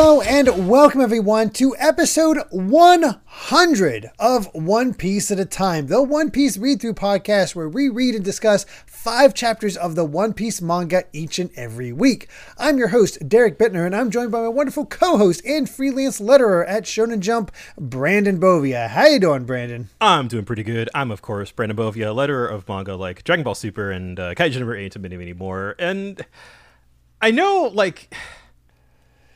Hello and welcome everyone to episode 100 of One Piece at a Time, the One Piece read through podcast where we read and discuss five chapters of the One Piece manga each and every week. I'm your host, Derrick Bitner, and I'm joined by my wonderful co-host and freelance letterer at Shonen Jump, Brandon Bovia. How you doing, Brandon? I'm doing pretty good. I'm, of course, Brandon Bovia, letterer of manga like Dragon Ball Super and uh, Kaiju number 8 and many, many more. And I know, like...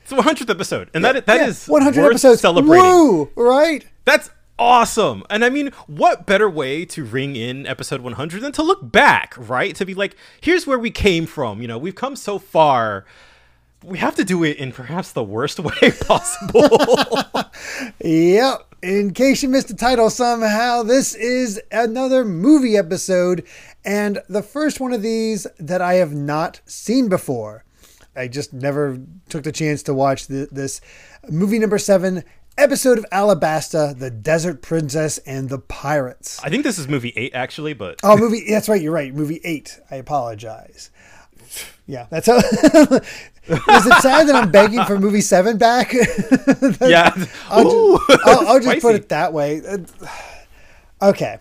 It's the 100th episode, and that that Yeah, is 100 worth episodes. celebrating. Woo, right? That's awesome. And I mean, what better way to ring in episode 100 than to look back, right? To be like, here's where we came from. You know, we've come so far. We have to do it in perhaps the worst way possible. Yep. In case you missed the title somehow, this is another movie episode, and the first one of these that I have not seen before. I just never took the chance to watch the, this movie number seven episode of Alabasta, The Desert Princess and the Pirates. I think this is movie 8, actually, but Oh, movie. That's right. You're right. Movie eight. I apologize. Yeah, that's how. is it sad that I'm begging for movie seven back? yeah. I'll, Ooh, ju- I'll, I'll just put it that way. Uh, Okay.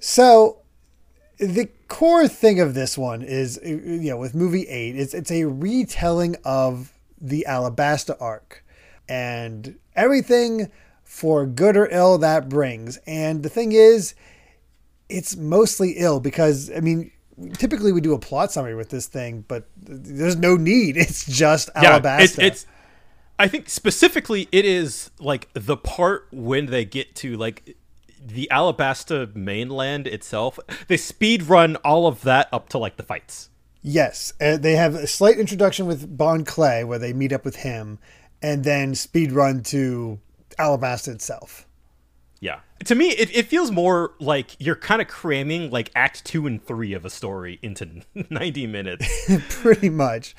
So the core thing of this one is, uh, you know, with movie eight, it's, it's a retelling of the Alabasta arc and everything for good or ill that brings. And the thing is, it's mostly ill because, I mean, typically we do a plot summary with this thing, but there's no need. It's just yeah, Alabasta. It's, it's I think specifically it is like the part when they get to like the Alabasta mainland itself. They speed run all of that up to like the fights. Yes, uh, they have a slight introduction with Bon Clay where they meet up with him, and then speed run to Alabasta itself. Yeah. To me, it, it feels more like you're kind of cramming like act two and three of a story into 90 minutes. Pretty much.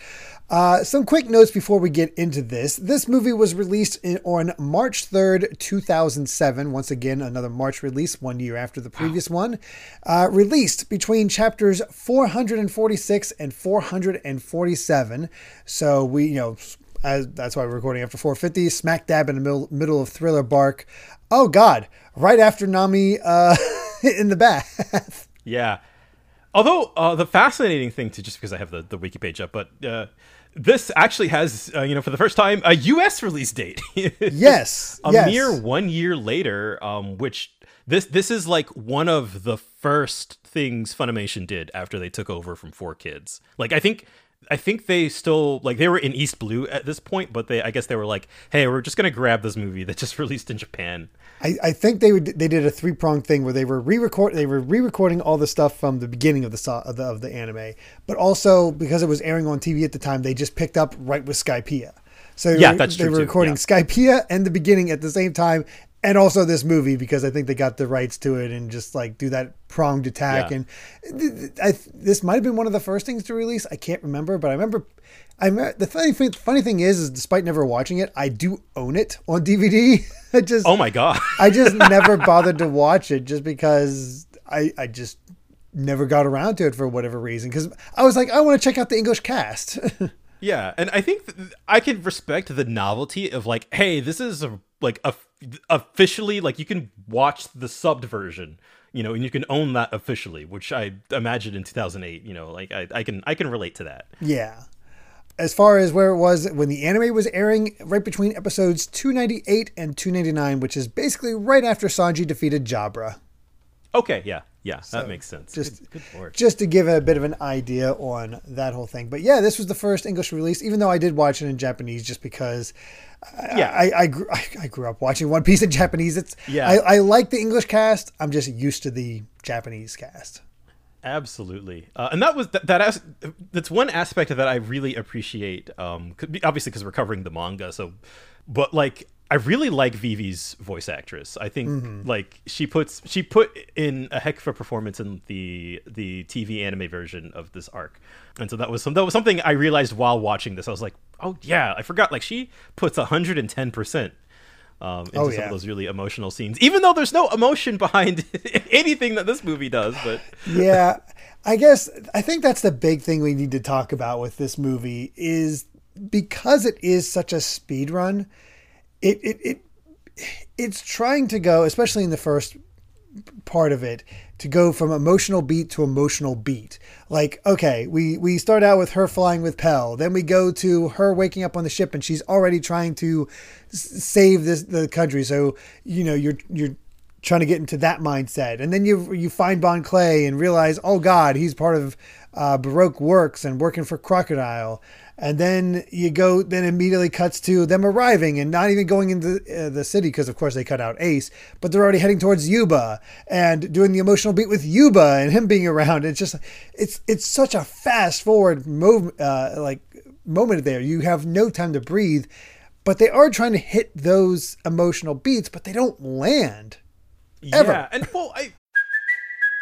Uh, some quick notes before we get into this. This movie was released in, on March 3rd, 2007. Once again, another March release, one year after the previous one. Uh, released between chapters 446 and 447. So we, you know, as, that's why we're recording after 450, smack dab in the middle, middle of Thriller Bark. Oh, God. Right after Nami uh, in the bath. Yeah. Although uh, the fascinating thing to just because I have the, the wiki page up, but uh, this actually has uh, you know for the first time a U.S. release date. yes. a yes. mere one year later, um, which this this is like one of the first things Funimation did after they took over from Four Kids. Like I think I think they still like they were in East Blue at this point, but they I guess they were like, hey, we're just gonna grab this movie that just released in Japan. I, I think they would, they did a three pronged thing where they were re-record they were re-recording all the stuff from the beginning of the, of the of the anime, but also because it was airing on TV at the time, they just picked up right with Skypiea. So they Yeah, were, that's they were too, recording yeah. Skypiea and the beginning at the same time, and also this movie because I think they got the rights to it and just like do that pronged attack. Yeah. And th- th- I, this might have been one of the first things to release. I can't remember, but I remember. I me- the funny thing, funny thing is, is despite never watching it, I do own it on DVD. I just Oh my god. I just never bothered to watch it just because I I just never got around to it for whatever reason because I was like I want to check out the English cast. Yeah, and I think th- I can respect the novelty of like, hey, this is a, like a, officially like you can watch the subbed version, you know, and you can own that officially, which I imagine in 2008, you know, like I, I can I can relate to that. yeah. As far as where it was when the anime was airing, right between episodes 298 and 299, which is basically right after Sanji defeated Jabra. Okay, yeah, yeah, that makes sense. just- good, good just to give a bit of an idea on that whole thing. But yeah, this was the first English release, even though I did watch it in Japanese just because I, Yeah. I, I, grew, I, grew up watching One Piece in Japanese. It's Yeah. I, I like the English cast. I'm just used to the Japanese cast. Absolutely, uh, and that was that. that as, that's one aspect of that I really appreciate. Um, be- obviously because we're covering the manga, so, but like I really like Vivi's voice actress. I think like she puts she put in a heck of a performance in the the TV anime version of this arc, and so that was some that was something I realized while watching this. I was like, oh yeah, I forgot. Like she puts hundred and ten percent um, into Oh, some of those really emotional scenes, even though there's no emotion behind anything that this movie does. But yeah, I guess I think that's the big thing we need to talk about with this movie is because it is such a speed run, it it, it it's trying to go, especially in the first part of it, to go from emotional beat to emotional beat. Like, okay, we we start out with her flying with Pell, then we go to her waking up on the ship and she's already trying to save this the country. So you know you're you're trying to get into that mindset, and then you you find Bon Clay and realize, oh God, he's part of uh, Baroque Works and working for Crocodile. And then you go, then immediately cuts to them arriving and not even going into uh, the city because, of course, they cut out Ace, but they're already heading towards Yuba and doing the emotional beat with Yuba and him being around. It's just, it's it's such a fast forward move, uh, like moment there. You have no time to breathe, but they are trying to hit those emotional beats, but they don't land. Ever. Yeah, and well, I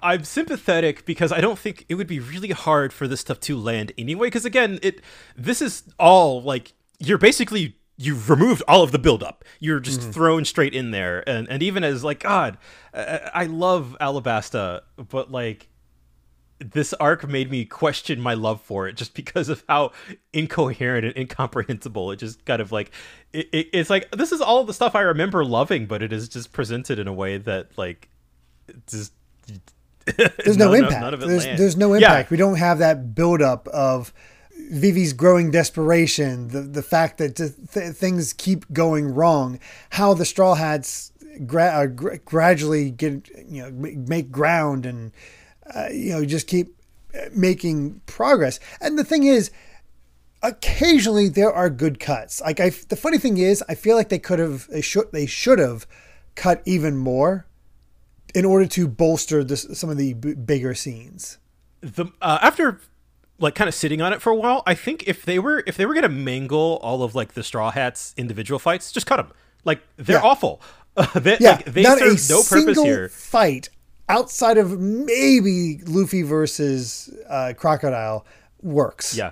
I'm sympathetic because I don't think it would be really hard for this stuff to land anyway. Because again, it this is all like you're basically you've removed all of the buildup. You're just mm-hmm. thrown straight in there, and and even as like God, I, I love Alabasta, but like this arc made me question my love for it just because of how incoherent and incomprehensible it just kind of like it, it, it's like this is all the stuff i remember loving but it is just presented in a way that like just There's no, none- impact. none of it there's, there's no Yeah. impact. We don't have that buildup of Vivi's growing desperation, the the fact that th- th- things keep going wrong, how the Straw Hats gra- uh, gr- gradually get you know make ground and uh, you know just keep uh, making progress. And the thing is, occasionally there are good cuts. Like I, the funny thing is, I feel like they could have, they should, they should have cut even more in order to bolster this, some of the b- bigger scenes. the uh, after like kind of sitting on it for a while i think if they were if they were gonna mangle all of like the straw hats individual fights just cut them like they're Yeah. awful they, Yeah, like, they not a serve no purpose here fight outside of maybe Luffy versus uh, Crocodile works. Yeah,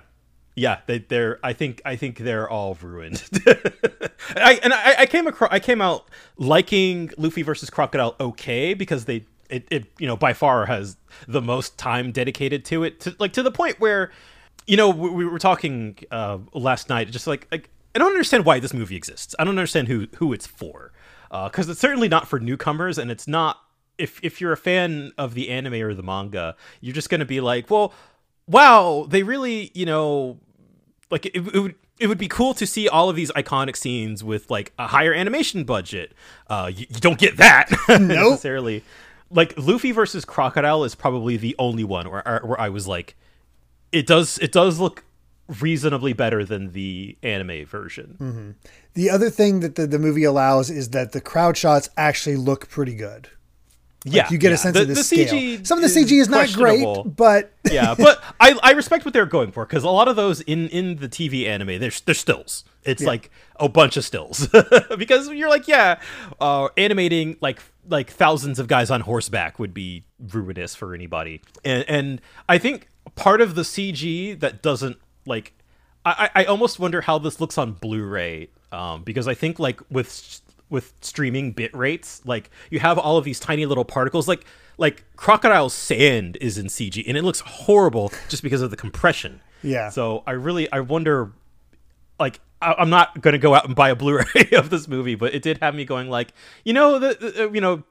yeah. They, they're. I think. I think they're all ruined. I and I, I came across. I came out liking Luffy versus Crocodile okay because they. It, it you know by far has the most time dedicated to it to like to the point where you know we, we were talking uh last night just like like I don't understand why this movie exists I don't understand who who it's for because it's certainly not for newcomers and it's not if if you're a fan of the anime or the manga you're just going to be like well wow they really you know like it, it would it would be cool to see all of these iconic scenes with like a higher animation budget. Uh, you, you don't get that necessarily. Like Luffy versus Crocodile is probably the only one where where I was like, it does it does look reasonably better than the anime version. The other thing that the, the movie allows is that the crowd shots actually look pretty good. Yeah, You get yeah. a sense of the, scale. CG Some of the CG is not great, but yeah, but I, I respect what they're going for because a lot of those in in the TV anime, they're they're stills. It's like a bunch of stills because you're like, yeah, uh, animating like like thousands of guys on horseback would be ruinous for anybody, and and I think part of the CG that doesn't like, I I I almost wonder how this looks on Blu-ray, um, because I think like with with streaming bit rates like you have all of these tiny little particles like like crocodile sand is in cg and it looks horrible just because of the compression Yeah. so i really i wonder like I, i'm not going to go out and buy a blu-ray of this movie but it did have me going like you know the, the you know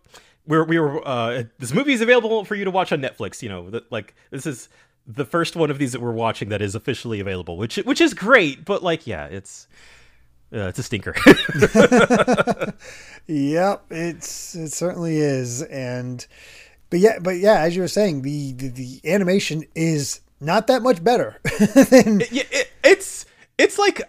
we're we were uh this movie is available for you to watch on netflix you know that like this is the first one of these that we're watching that is officially available which which is great but like yeah it's uh, it's a stinker Yep, it's it certainly is, and but yeah, but yeah, as you were saying, the the, the animation is not that much better than yeah, it, it's it's like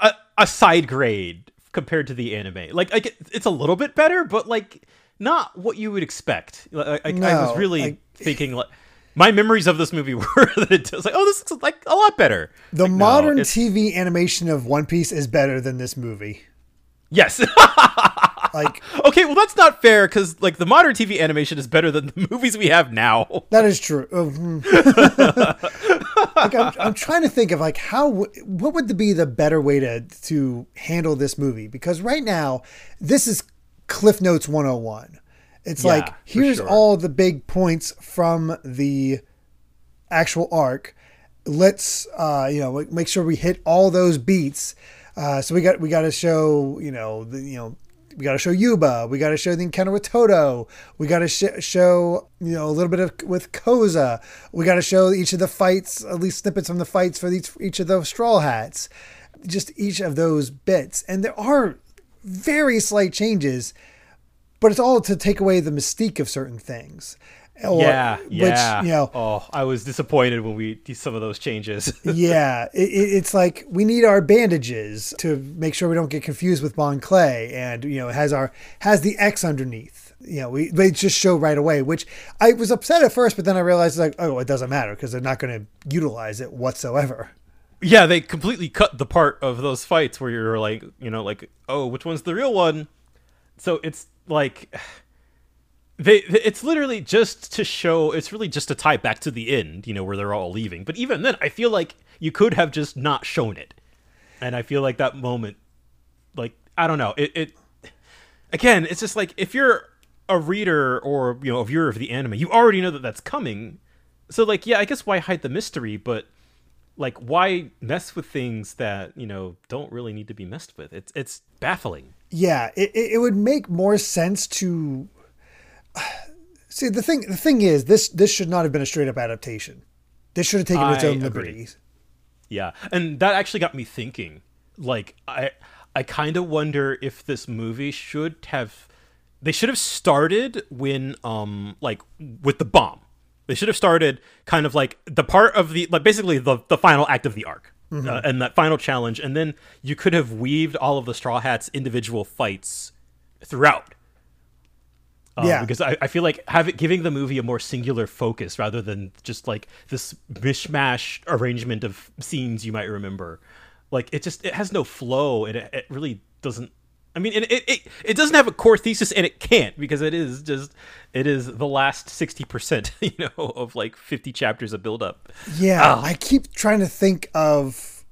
a, a side grade compared to the anime. Like, like it, it's a little bit better, but like not what you would expect. Like, I, I was really like- thinking like my memories of this movie were that it was like, oh, this looks like a lot better. The Like, modern it's- TV animation of One Piece is better than this movie. Yes. Like okay, well that's not fair because like the modern TV animation is better than the movies we have now. that is true. Oh, hmm. like I'm, I'm trying to think of like how w- what would be the better way to to handle this movie because right now this is Cliff Notes 101. It's Yeah, like here's sure. all the big points from the actual arc. Let's uh, you know make sure we hit all those beats. Uh, so we got we got to show you know the you know we got to show Yuba. We got to show the encounter with Toto. We got to sh- show you know a little bit of with Koza. We got to show each of the fights, at least snippets from the fights for each each of those Straw Hats. Just each of those bits, and there are very slight changes, but it's all to take away the mystique of certain things. Or- yeah, yeah. Which you know, oh, I was disappointed when we did some of those changes. yeah, it, it- it's like we need our bandages to make sure we don't get confused with Bon Clay, and you know, it has our has the X underneath. You know, we they just show right away, which I was upset at first, but then I realized like, oh, it doesn't matter because they're not going to utilize it whatsoever. yeah, they completely cut the part of those fights where you're like, you know, like, oh, which one's the real one? So it's like they it's literally just to show it's really just to tie back to the end, you know, where they're all leaving. But even then, I feel like you could have just not shown it. And I feel like that moment like I don't know, it it again, it's just like if you're a reader or, you know, a viewer of the anime, you already know that that's coming. So like, yeah, I guess why hide the mystery, but like why mess with things that you know don't really need to be messed with it's it's baffling Yeah, it, it would make more sense to see the thing. The thing is, this this should not have been a straight up adaptation. This should have taken its I own agree. liberties. yeah and that actually got me thinking like i i kind of wonder if this movie should have they should have started when um like with the bomb they should have started kind of like the part of the like basically the the final act of the arc uh, and that final challenge and then you could have weaved all of the straw hats individual fights throughout Uh, Yeah. because I, I feel like having giving the movie a more singular focus rather than just like this mishmash arrangement of scenes you might remember. Like it just it has no flow and it, it really doesn't. I mean, it, it it it doesn't have a core thesis and it can't because it is just it is the last sixty percent, you know, of like fifty chapters of build up. Yeah, I keep trying to think of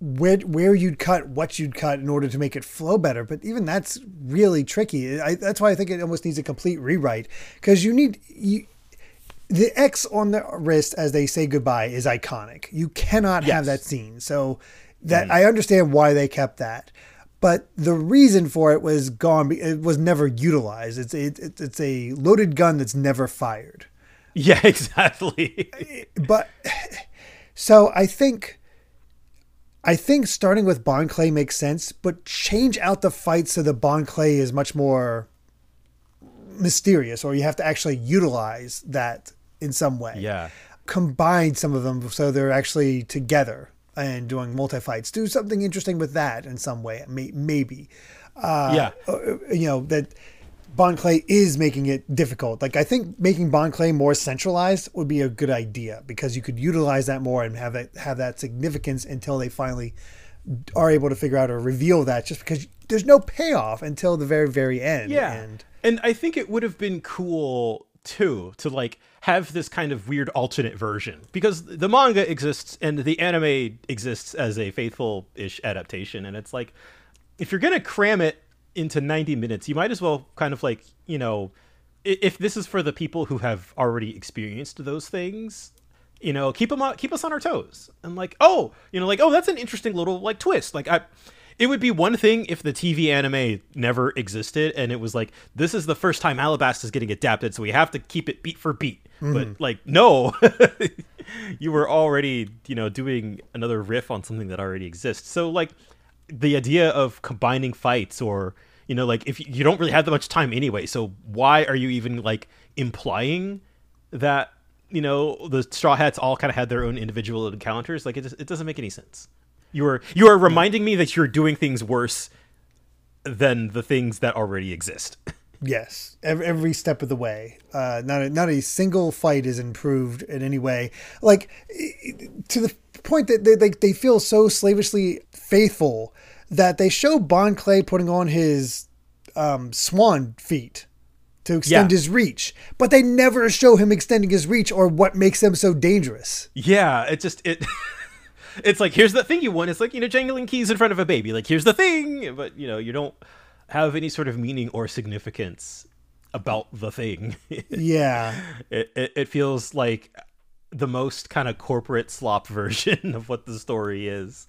where where you'd cut, what you'd cut in order to make it flow better. But even that's really tricky. I, that's why I think it almost needs a complete rewrite because you need you. The X on the wrist as they say goodbye is iconic. You cannot have that scene. So that I understand why they kept that. But the reason for it was gone. It was never utilized. It's it, it's it's a loaded gun that's never fired. Yeah, exactly. but so I think I think starting with Bon Clay makes sense, but change out the fight so the Bon Clay is much more mysterious, or you have to actually utilize that in some way. yeah. Combine some of them so they're actually together and doing multi fights. Do something interesting with that in some way, may- maybe. yeah. Uh, you know that Bon Clay is making it difficult. Like I think making Bon Clay more centralized would be a good idea because you could utilize that more and have it have that significance until they finally are able to figure out or reveal that. Just because there's no payoff until the very very end. Yeah. and And I think it would have been cool too to like have this kind of weird alternate version because the manga exists and the anime exists as a faithful-ish adaptation and it's like if you're to cram it into 90 minutes you might as well kind of like, you know, if this is for the people who have already experienced those things, you know, keep them on, uh, keep us on our toes. And like, oh, you know, like, oh, that's an interesting little like twist. Like I it would be one thing if the TV anime never existed and it was like this is the first time Alabasta is getting adapted, so we have to keep it beat for beat. But mm-hmm. like, no, you were already you know doing another riff on something that already exists. So like, the idea of combining fights or you know like if you, you don't really have that much time anyway, so why are you even like implying that you know the straw hats all kind of had their own individual encounters like it, just, it doesn't make any sense you are you are reminding me that you're doing things worse than the things that already exist Yes, every, every step of the way. Uh, not a, not a single fight is improved in any way. Like to the point that they they, they feel so slavishly faithful that they show Bon Clay putting on his um, swan feet to extend Yeah. his reach, but they never show him extending his reach or what makes them so dangerous. Yeah, it just it. it's like here's the thing you want. It's like you know jangling keys in front of a baby. Like here's the thing, but you know you don't have any sort of meaning or significance about the thing. Yeah, it, it it feels like the most kind of corporate slop version of what the story is.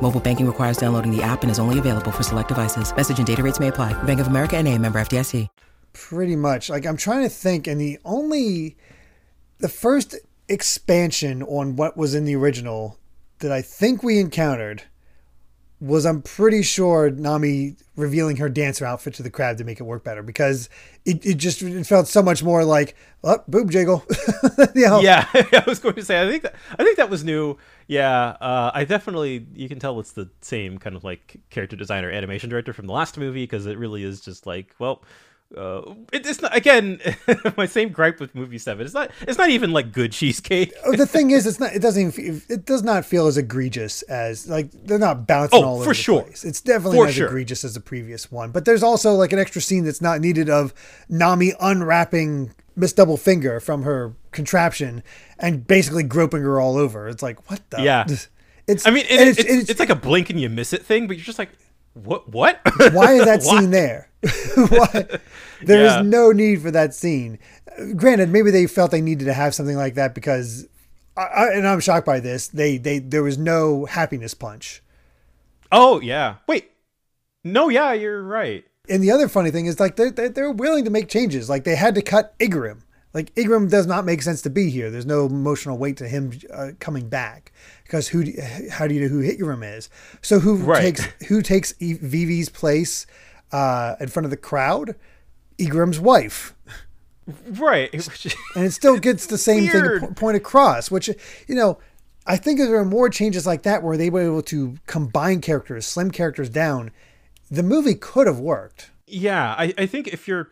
Mobile banking requires downloading the app and is only available for select devices. Message and data rates may apply. Bank of America and a member FDIC. pretty much. Like I'm trying to think, and the only the first expansion on what was in the original that I think we encountered was I'm pretty sure Nami revealing her dancer outfit to the crab to make it work better because it, it just it felt so much more like oh, boob jiggle. you know? Yeah, I was going to say I think that I think that was new. Yeah, uh, I definitely you can tell it's the same kind of like character designer, animation director from the last movie because it really is just like well. Uh, it, it's not again my same gripe with movie seven. It's not. It's not even like good cheesecake. Oh, the thing is, it's not. It doesn't. Even, it does not feel as egregious as like they're not bouncing Oh, all for the sure. place. It's definitely For not as sure. egregious as the previous one. But there's also like an extra scene that's not needed of Nami unwrapping Miss Double Finger from her contraption and basically groping her all over. It's like what the? Yeah. It's. I mean, it, and it's, it's, like a blink and you miss it thing, but you're just like, what? What? why is that scene there? why? There is Yeah. no need for that scene. Granted, maybe they felt they needed to have something like that because, I, I, and I'm shocked by this. They they there was no happiness punch. Oh yeah. Wait. No. Yeah, you're right. And the other funny thing is like they're they're, they're willing to make changes. Like they had to cut Igaram. Like Igaram does not make sense to be here. There's no emotional weight to him uh, coming back because who? do- How do you know who Igaram is? So who Right. takes who takes Vivi's place uh, in front of the crowd? Igaram's wife. Right. and it still gets the same Weird. thing po- point across which you know i think if there are more changes like that where they were able to combine characters slim characters down the movie could have worked Yeah, I, I think if you're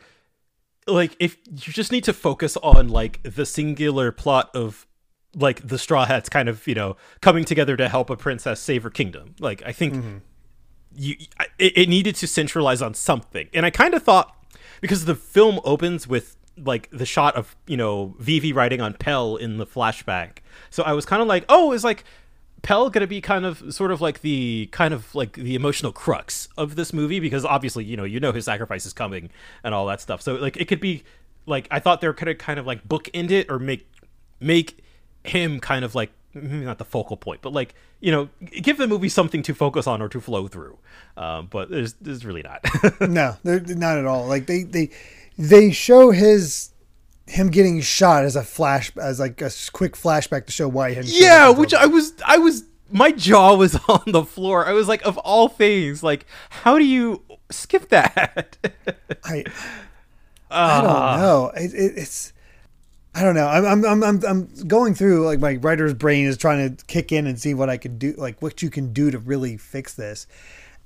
like if you just need to focus on like the singular plot of like the straw hats kind of you know coming together to help a princess save her kingdom like i think you it, it needed to centralize on something. And i kind of thought because the film opens with like the shot of you know vivi riding on pell in the flashback. So i was kind of like oh is like Pell gonna be kind of sort of like the kind of like the emotional crux of this movie? Because obviously you know you know his sacrifice is coming and all that stuff. So like it could be like I thought they could have kind of like bookend it or make make him kind of like maybe not the focal point, but like you know give the movie something to focus on or to flow through. Um, but there's there's really not. no not at all like they they they show his him getting shot as a flash as like a quick flashback to show why he yeah, which I was I was my jaw was on the floor. I was like of all things, like how do you skip that? I I don't know. It, it, it's I don't know. I'm, I'm I'm I'm going through like my writer's brain is trying to kick in and see what I could do, like what you can do to really fix this.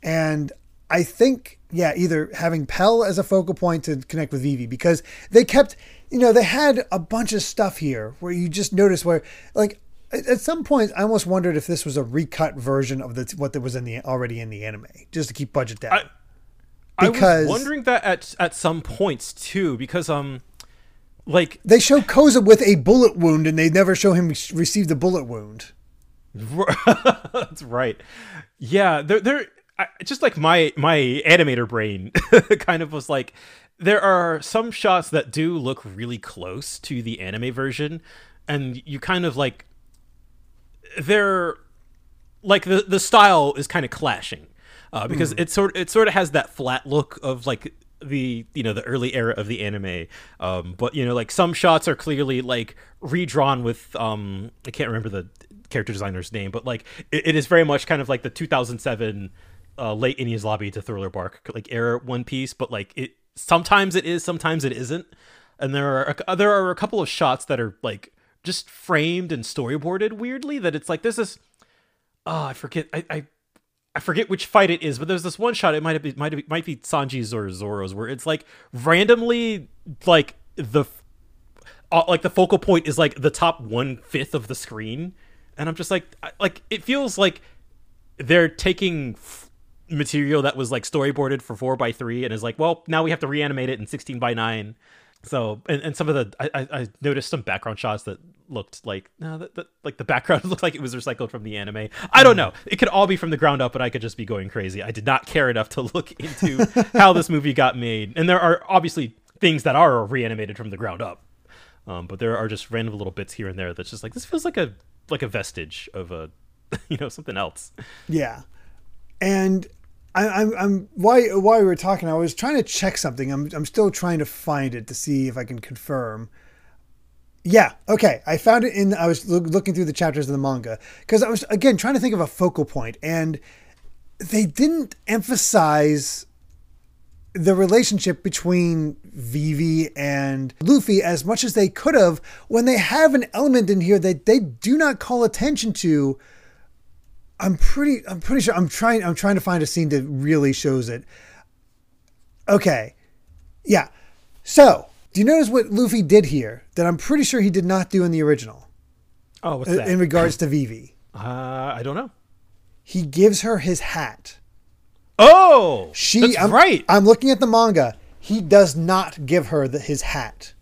And I think yeah, either having Pell as a focal point to connect with Vivi because they kept you know they had a bunch of stuff here where you just notice where like at some point I almost wondered if this was a recut version of the what that was in the already in the anime just to keep budget down. I Because- was wondering that at at some points too, because um, like They show Koza with a bullet wound, and they never show him receive the bullet wound. That's right. Yeah, they're they're I, just like my my animator brain kind of was like there are some shots that do look really close to the anime version and you kind of like they're like the the style is kind of clashing uh, because it sort it sort of has that flat look of like the you know the early era of the anime um but you know like some shots are clearly like redrawn with um i can't remember the character designer's name but like it, it is very much kind of like the 2007 uh late Enies lobby to thriller bark like era one piece but like it sometimes it is sometimes it isn't. And there are a, there are a couple of shots that are like just framed and storyboarded weirdly that it's like this is oh i forget i i I forget which fight it is, but there's this one shot. It might have might have, might be Sanji's or Zoro's, where it's like randomly like the uh, like the focal point is like the top one fifth of the screen, and I'm just like I- like it feels like they're taking f- material that was like storyboarded for four by three and is like, well, now we have to reanimate it in sixteen by nine. So and, and some of the I, I noticed some background shots that looked like no that, that like the background looked like it was recycled from the anime. I don't know. It could all be from the ground up, but I could just be going crazy. I did not care enough to look into how this movie got made. And there are obviously things that are reanimated from the ground up. Um, but there are just random little bits here and there that's just like this feels like a like a vestige of a you know something else. Yeah, and I, I'm I'm why while we were talking, I was trying to check something. I'm I'm still trying to find it to see if I can confirm. Yeah, okay. I found it in. I was loo- looking through the chapters of the manga because I was again trying to think of a focal point, and they didn't emphasize the relationship between Vivi and Luffy as much as they could have when they have an element in here that they do not call attention to. I'm pretty I'm pretty sure I'm trying I'm trying to find a scene that really shows it. Okay. Yeah. So, do you notice what Luffy did here that I'm pretty sure he did not do in the original Oh, what's that? in regards to Vivi? uh, I don't know. He gives her his hat. Oh, She that's I'm, right. I'm looking at the manga. He does not give her the, his hat.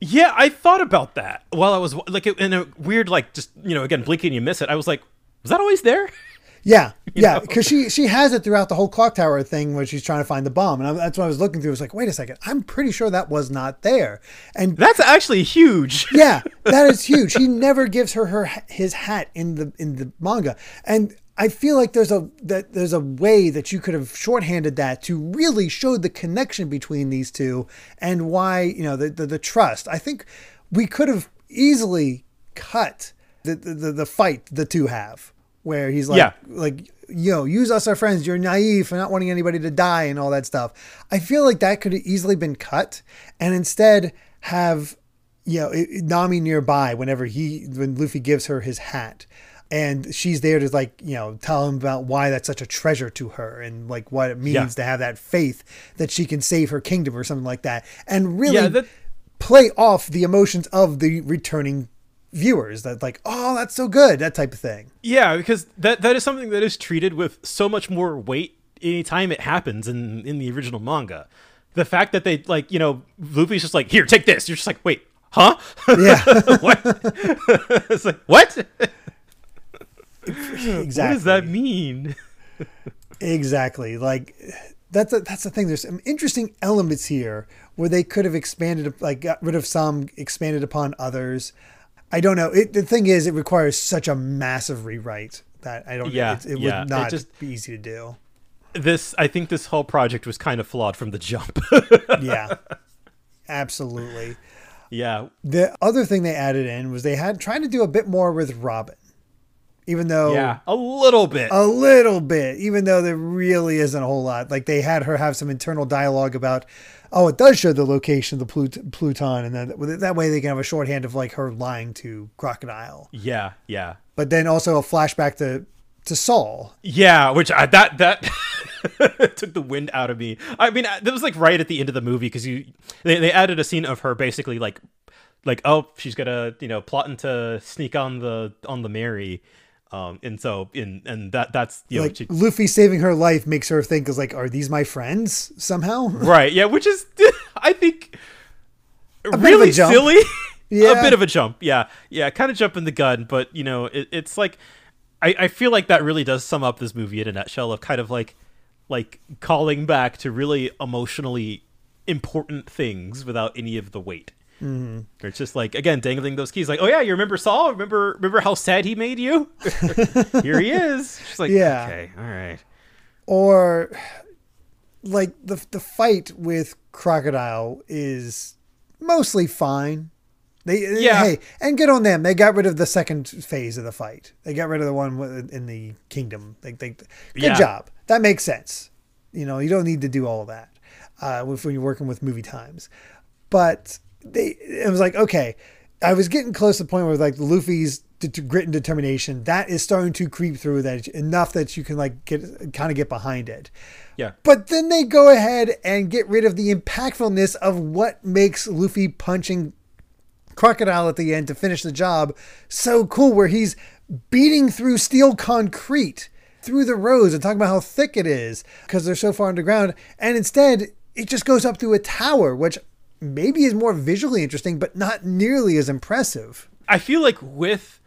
Yeah, I thought about that while I was like in a weird, like just you know, again, blinking you miss it. I was like, was that always there? Yeah, yeah, because she she has it throughout the whole clock tower thing when she's trying to find the bomb, and I, that's what I was looking through. I was like, wait a second, I'm pretty sure that was not there. And That's actually huge. yeah, that is huge. He never gives her her his hat in the in the manga, and I feel like there's a that there's a way that you could have shorthanded that to really show the connection between these two and why you know the the, the trust. I think we could have easily cut the, the, the fight the two have where he's like Yeah. like you know use us our friends you're naive for not wanting anybody to die and all that stuff i feel like that could have easily been cut and instead have you know i- nami nearby whenever he when luffy gives her his hat and she's there to like you know tell him about why that's such a treasure to her and like what it means Yeah. to have that faith that she can save her kingdom or something like that and really Yeah, that- play off the emotions of the returning viewers that like oh that's so good that type of thing Yeah, because that that is something that is treated with so much more weight anytime it happens in in the original manga. The fact that they like, you know, Luffy's just like, here, take this. You're just like, wait, huh? yeah what? it's like, what? exactly What does that mean? Exactly. Like that's a, that's the thing. There's some interesting elements here where they could have expanded, like got rid of some, expanded upon others. I don't know. It, the thing is, it requires such a massive rewrite that I don't. Yeah, it, it yeah, would it not just- be easy to do. This, I think, this whole project was kind of flawed from the jump. Yeah, absolutely. yeah, The other thing they added in was they had trying to do a bit more with Robin, even though yeah, a little bit. a little bit, even though there really isn't a whole lot. Like they had her have some internal dialogue about, oh, it does show the location of the Plut- Pluton, and then that way they can have a shorthand of like her lying to Crocodile. yeah, yeah. But then also a flashback to to Saul. Yeah, which I, that that took the wind out of me. I mean, that was like right at the end of the movie because you they, they added a scene of her basically like like oh she's gonna you know plotting to sneak on the on the Merry, um and so in and that that's you know like she, Luffy saving her life makes her think is like, are these my friends somehow? right yeah which is I think a really silly. Yeah. a bit of a jump. Yeah, yeah, kind of jumping the gun, but you know, it, it's like I, I feel like that really does sum up this movie in a nutshell of kind of like like calling back to really emotionally important things without any of the weight. Mm-hmm. It's just like again dangling those keys, like, oh yeah, you remember Saul? Remember remember how sad he made you? Here he is. She's like, Yeah. okay, all right. or like the the fight with crocodile is mostly fine. They Yeah. hey, and good on them. They got rid of the second phase of the fight. They got rid of the one in the kingdom. They, they, good Yeah. job. That makes sense. You know, you don't need to do all that uh, when you're working with movie times. But they, it was like okay. I was getting close to the point where like Luffy's grit and determination that is starting to creep through that enough that you can like get kind of get behind it. Yeah. But then they go ahead and get rid of the impactfulness of what makes Luffy punching Crocodile at the end to finish the job so cool, where he's beating through steel concrete through the roads and talking about how thick it is because they're so far underground. And instead, it just goes up through a tower, which maybe is more visually interesting, but not nearly as impressive. I feel like with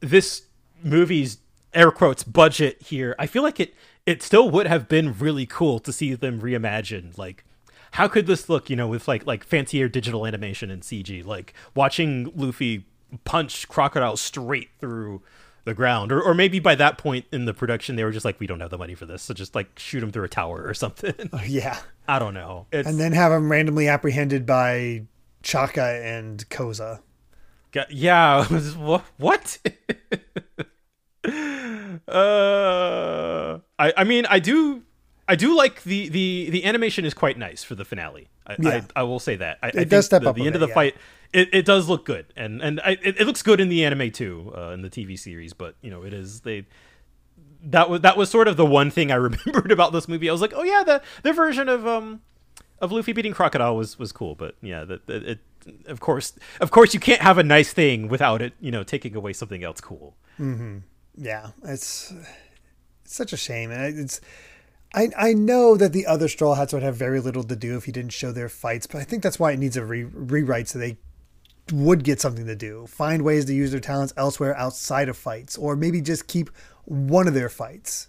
this movie's air quotes budget here, I feel like it it still would have been really cool to see them reimagine like how could this look, you know, with like like fancier digital animation and CG, like watching Luffy punch Crocodile straight through the ground, or, or maybe by that point in the production they were just like, we don't have the money for this, so just like shoot him through a tower or something. Yeah. I don't know. It's, And then have him randomly apprehended by Chaka and Koza. Yeah. it was- wha- What? uh, I I mean I do I do like the the the animation is quite nice for the finale. I Yeah. I, I will say that. I, I does step the, up the a end bit, of the yeah. fight. It, it does look good, and and I, it, it looks good in the anime too, uh, in the TV series. But you know, it is they that was that was sort of the one thing I remembered about this movie. I was like, oh yeah, the the version of um of Luffy beating Crocodile was was cool, but yeah, that that it of course of course you can't have a nice thing without it, you know, taking away something else cool. Yeah, it's it's such a shame, and it's I I know that the other Straw Hats would have very little to do if he didn't show their fights, but I think that's why it needs a re- rewrite so they would get something to do, find ways to use their talents elsewhere outside of fights, or maybe just keep one of their fights.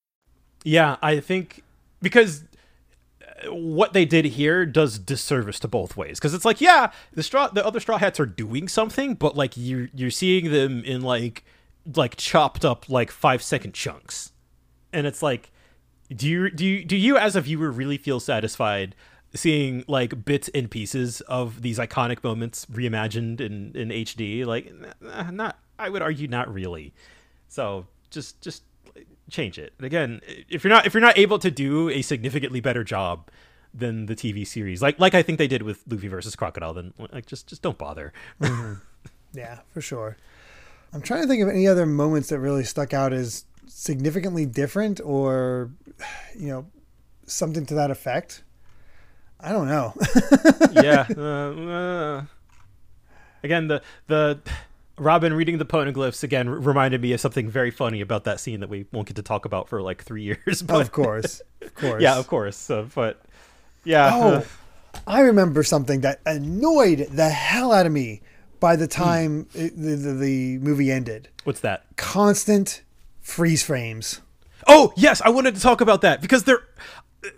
Yeah, I think because uh, what they did here does disservice to both ways. Because it's like yeah the straw the other straw hats are doing something but like you you're seeing them in like like chopped up like five second chunks. And it's like do you do you do you as a viewer really feel satisfied seeing like bits and pieces of these iconic moments reimagined in in HD like not I would argue not really. So just just change it. And again, if you're not if you're not able to do a significantly better job than the TV series, like like I think they did with Luffy versus Crocodile, then like just just don't bother. Yeah, for sure. I'm trying to think of any other moments that really stuck out as significantly different or, you know, something to that effect. I don't know. yeah. Uh, uh. Again, the the Robin reading the poneglyphs again r- reminded me of something very funny about that scene that we won't get to talk about for like three years. But of course. Of course. yeah, of course. Uh, but yeah, Oh, uh, I remember something that annoyed the hell out of me by Hmm. the time it, the, the, the movie ended. what's that? Constant freeze frames. Oh yes, I wanted to talk about that because there,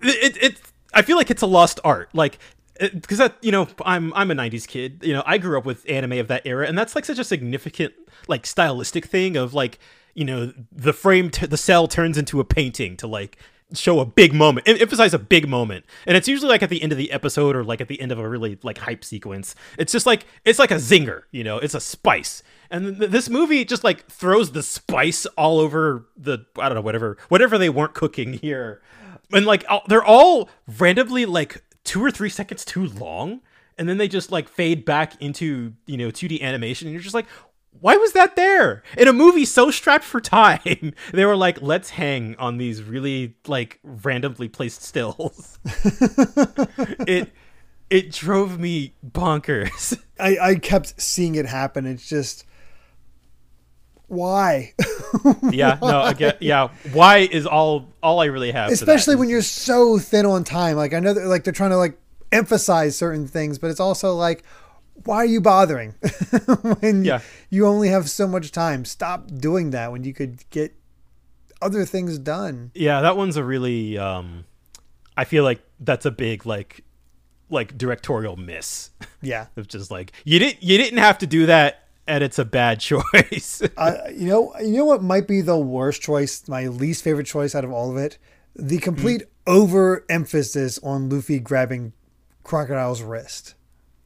it, it, I feel like it's a lost art. Like Uh, because that you know I'm I'm a '90s kid. You know I grew up with anime of that era, and that's like such a significant like stylistic thing of like you know the frame t- the cell turns into a painting to like show a big moment em- emphasize a big moment. And it's usually like at the end of the episode or like at the end of a really like hype sequence. It's just like it's like a zinger you know it's a spice. And th- this movie just like throws the spice all over the i don't know whatever whatever they weren't cooking here. And like all- they're all randomly like two or three seconds too long and then they just like fade back into you know 2D animation, and you're just like, why was that there in a movie so strapped for time? They were like, let's hang on these really like randomly placed stills. it it drove me bonkers. I, I kept seeing it happen. It's just why? yeah, no, again, yeah. Why is all all I really have? Especially when you're so thin on time. Like I know that like they're trying to like emphasize certain things, but it's also like why are you bothering when Yeah. you only have so much time? Stop doing that when you could get other things done. Yeah, that one's a really um I feel like that's a big like like directorial miss. Yeah. It's just like you didn't you didn't have to do that and it's a bad choice. Uh, you know, you know what might be the worst choice, my least favorite choice out of all of it? The complete overemphasis on Luffy grabbing Crocodile's wrist.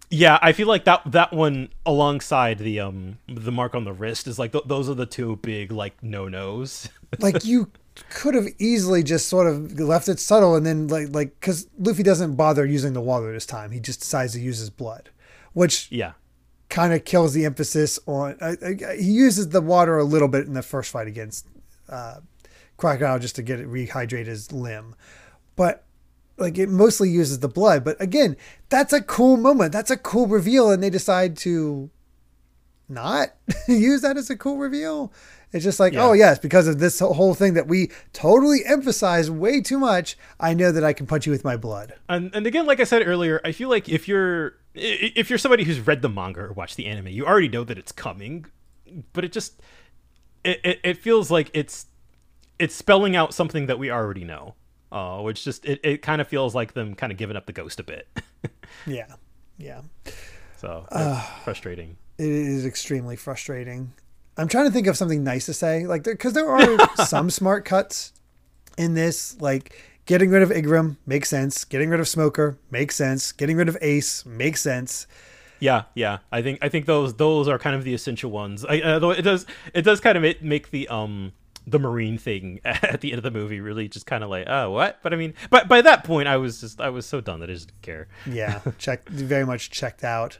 yeah, I feel like that that one alongside the um the mark on the wrist is like th- those are the two big like no-nos. Like you could have easily just sort of left it subtle and then like like cuz Luffy doesn't bother using the water this time. He just decides to use his blood, which yeah. Kind of kills the emphasis on uh, he uses the water a little bit in the first fight against uh, crocodile just to get it rehydrate his limb. But like it mostly uses the blood. But again that's a cool moment. That's a cool reveal and they decide to not use that as a cool reveal. It's just like Yeah. oh yes because of this whole thing that we totally emphasize way too much i know that i can punch you with my blood. And and again, like I said earlier, I feel like if you're if you're somebody who's read the manga or watched the anime, you already know that it's coming, but it just it, it, it feels like it's it's spelling out something that we already know. Uh, which just it, it kind of feels like them kind of giving up the ghost a bit. yeah yeah so that's frustrating. it is extremely frustrating. I'm trying to think of something nice to say, like because there, are some smart cuts in this, like getting rid of Igaram makes sense, getting rid of Smoker makes sense, getting rid of Ace makes sense. Yeah, yeah. I think I think those those are kind of the essential ones. I, although it does it does kind of make, make the um the marine thing at the end of the movie really just kind of like oh what? But I mean, but by that point I was just I was so done that I just didn't care. Yeah, check very much checked out.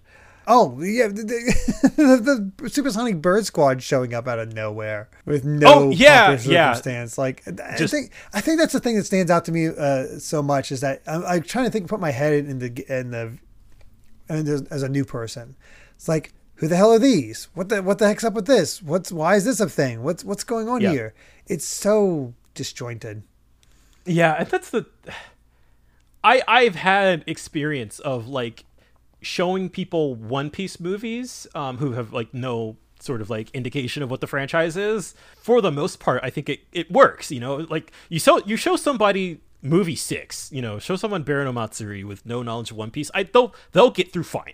Oh yeah, the, the, the Supersonic Bird Squad showing up out of nowhere with no Oh, yeah, proper yeah. circumstance. Like I think I think that's the thing that stands out to me uh, so much is that I'm, I'm trying to think, put my head in the in the and as, as a new person, it's like who the hell are these? What the what the heck's up with this? What's why is this a thing? What's what's going on Yeah. here? It's so disjointed. Yeah, and that's the I I've had experience of like showing people One Piece movies um who have like no sort of like indication of what the franchise is. For the most part, I think it it works, you know? Like you show you show somebody movie 6, you know, show someone Baron Matsuri with no knowledge of One Piece. I they'll they'll get through fine.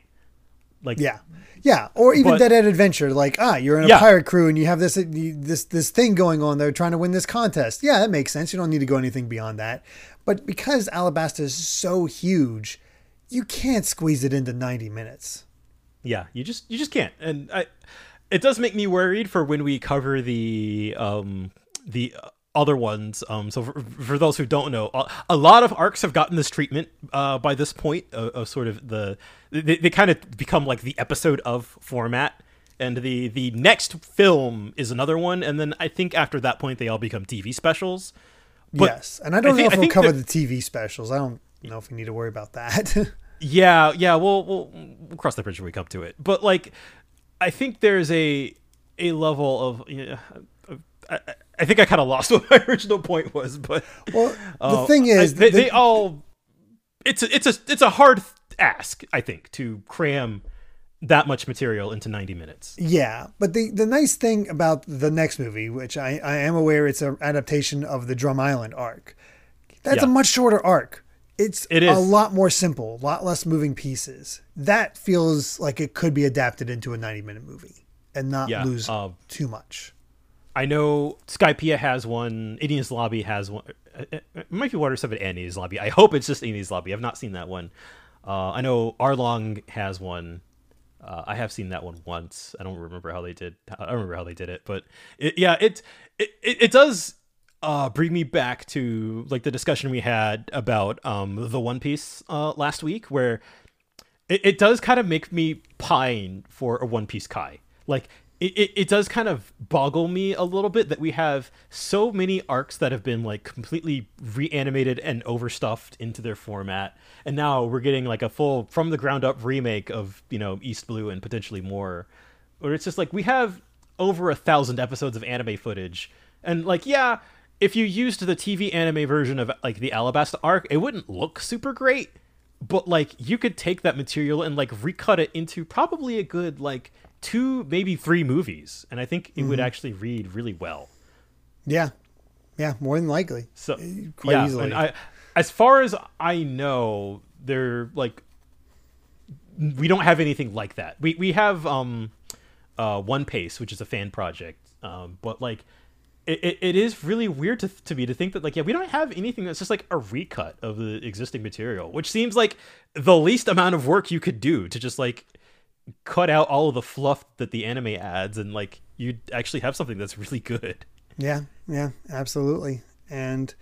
Like Yeah, yeah, or even But- Dead End Adventure. Like, ah, you're in a Yeah. pirate crew and you have this this this thing going on. They're trying to win this contest. Yeah, that makes sense. You don't need to go anything beyond that. But because Alabasta is so huge, you can't squeeze it into 90 minutes. Yeah, you just you just can't. And I it does make me worried for when we cover the um the other ones. Um so for, for those who don't know, a, lot of arcs have gotten this treatment uh by this point of, of sort of the they, they kind of become like the episode of format. And the the next film is another one, and then I think after that point they all become TV specials. But yes, and I don't I think- know if we'll cover the TV specials. I don't know if we need to worry about that. Yeah, yeah, we'll, we'll we'll cross the bridge when we come to it. But like, I think there's a a level of. Yeah, I, I- I think I kind of lost what my original point was, but well, the uh, thing I- is, they, the- they all. It's a, it's a it's a hard ask, I think, to cram that much material into 90 minutes. Yeah, but the the nice thing about the next movie, which I, I am aware it's an adaptation of the Drum Island arc, that's Yeah. a much shorter arc. It's It a lot more simple, a lot less moving pieces. That feels like it could be adapted into a 90 minute movie and not Yeah, lose um, too much. I know Skypiea has one. Enies Lobby has one. It it might be Water Seven and Enies Lobby. I hope it's just Enies Lobby. I've not seen that one. Uh, I know Arlong has one. Uh, I have seen that one once. I don't remember how they did. I don't remember how they did it, but it, yeah, it it it does uh, bring me back to like the discussion we had about um, the One Piece uh, last week, where it, it does kind of make me pine for a One Piece Kai. Like it, it, it does kind of boggle me a little bit that we have so many arcs that have been like completely reanimated and overstuffed into their format and now we're getting like a full from the ground up remake of you know east blue and potentially more Or it's just like we have over a thousand episodes of anime footage and like yeah if you used the tv anime version of like the alabasta arc it wouldn't look super great but like you could take that material and like recut it into probably a good like two maybe three movies and i think it would actually read really well Yeah, yeah, more than likely. so quite yeah easily. and i as far as i know they're like we don't have anything like that we we have um uh one pace which is a fan project um but like it, it, is really weird to, to me to think that like yeah we don't have anything that's just like a recut of the existing material which seems like the least amount of work you could do to just like cut out all of the fluff that the anime adds and like you actually have something that's really good Yeah, yeah, absolutely. And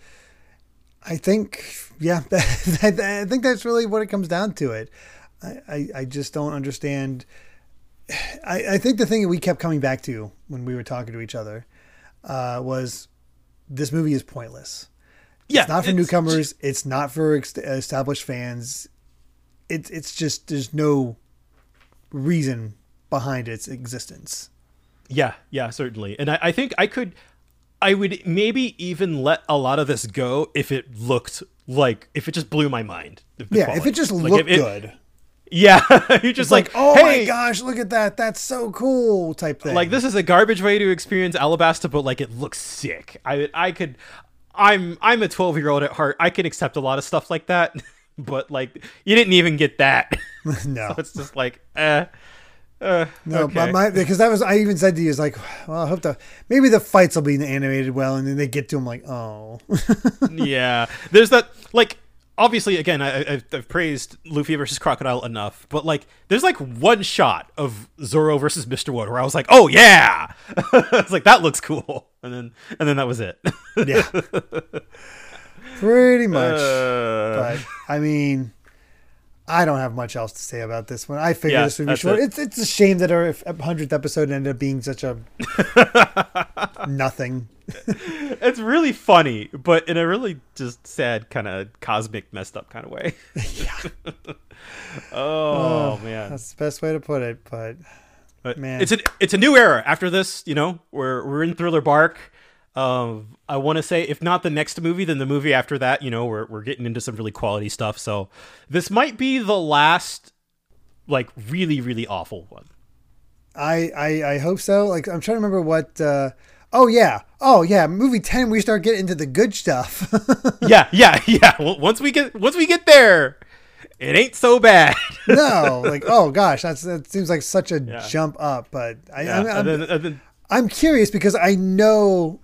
I think, yeah, I think that's really what it comes down to. It. I, I, I just don't understand. I, I think the thing that we kept coming back to when we were talking to each other uh, was this movie is pointless. yeah It's not for newcomers. It's not for ex- established fans. It's it's just there's no reason behind its existence. Yeah, yeah, certainly. And I, I think I could, I would maybe even let a lot of this go if it looked like, if it just blew my mind. Yeah, if it just Like, looked if it- good. Yeah, you're just like, like, oh hey, my gosh, look at that. That's so cool type thing. like this is a garbage way to experience Alabasta, but like it looks sick. I, I could, I'm, I'm a 12 year old at heart. I can accept a lot of stuff like that, but like you didn't even get that. no. so it's just like, eh. Uh, No, okay. but my because that was I even said to you is like, well, I hope the maybe the fights will be animated well, and then they get to them like, oh, yeah, there's that like obviously again I, I've, I've praised Luffy versus Crocodile enough, but like there's like one shot of Zoro versus Mr. 1 where I was like, oh yeah, it's like that looks cool, and then and then that was it. yeah, pretty much. Uh, but I mean, I don't have much else to say about this one. I figured Yeah, this would be short. it. It's it's a shame that our hundredth episode ended up being such a nothing. it's really funny, but in a really just sad kind of cosmic messed up kind of way. Yeah, oh man. that's the best way to put it. But But Man. it's a it's a new era after this. You know, we're we're in Thriller Bark. Um, I want to say if not the next movie, then the movie after that. You know, we're we're getting into some really quality stuff. So this might be the last, like really really awful one. I, I I hope so. Like I'm trying to remember what. Uh, oh yeah, oh yeah. Movie ten, we start getting into the good stuff. yeah, yeah, yeah. Well, once we get once we get there, it ain't so bad. no, like oh gosh, that's that seems like such a Yeah. jump up. But I, Yeah, I'm, I'm, and then, and then I'm curious because I know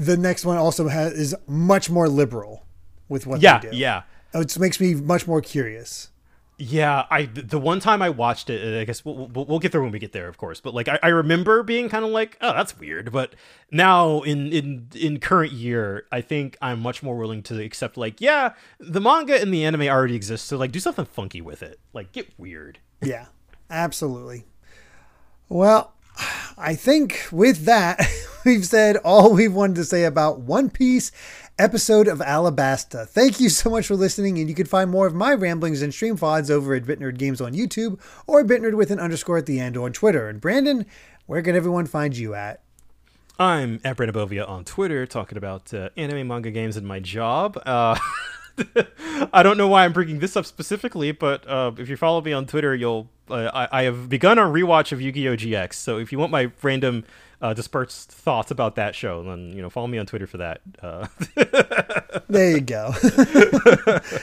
the next one also has is much more liberal with what yeah, they do. yeah. It makes me much more curious. Yeah, I the one time I watched it, uh, I guess we'll, we'll, we'll get there when we get there, of course. But like, I, I remember being kind of like, oh, that's weird. But now in in in current year, I think I'm much more willing to accept like, yeah, the manga and the anime already exist, so like, do something funky with it, like get weird. Yeah, absolutely. Well, I think with that, we've said all we wanted to say about One Piece episode of Alabasta. Thank you so much for listening, and you can find more of my ramblings and stream VODs over at BitNerd Games on YouTube or BitNerd with an underscore at the end on Twitter. And Brandon, where can everyone find you at? I'm at Brandon Bovia on Twitter talking about uh, anime, manga, games, and my job. Uh, I don't know why I'm bringing this up specifically, but uh, if you follow me on Twitter, you'll. Uh, I, I have begun a rewatch of Yu-Gi-Oh! GX. So if you want my random uh, dispersed thoughts about that show, then you know follow me on Twitter for that. Uh, There you go.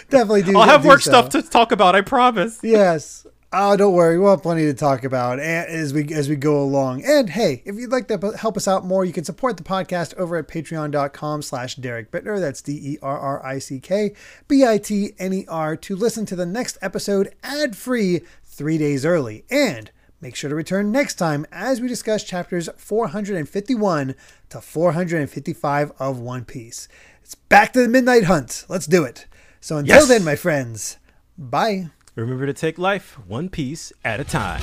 Definitely do. I'll have do work so. stuff to talk about. I promise. Yes. Oh, don't worry. We'll have plenty to talk about as we as we go along. And hey, if you'd like to help us out more, you can support the podcast over at patreon.com slash Derrick Bitner. That's D-E-R-R-I-C-K B-I-T-N-E-R to listen to the next episode ad-free three days early. And make sure to return next time as we discuss chapters 451 to 455 of One Piece. It's back to the Midnight Hunt. Let's do it. So until Yes. then, my friends, bye. Remember to take life one piece at a time.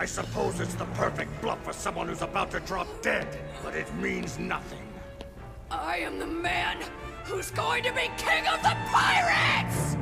I suppose it's the perfect bluff for someone who's about to drop dead, but it means nothing. I am the man who's going to be king of the pirates!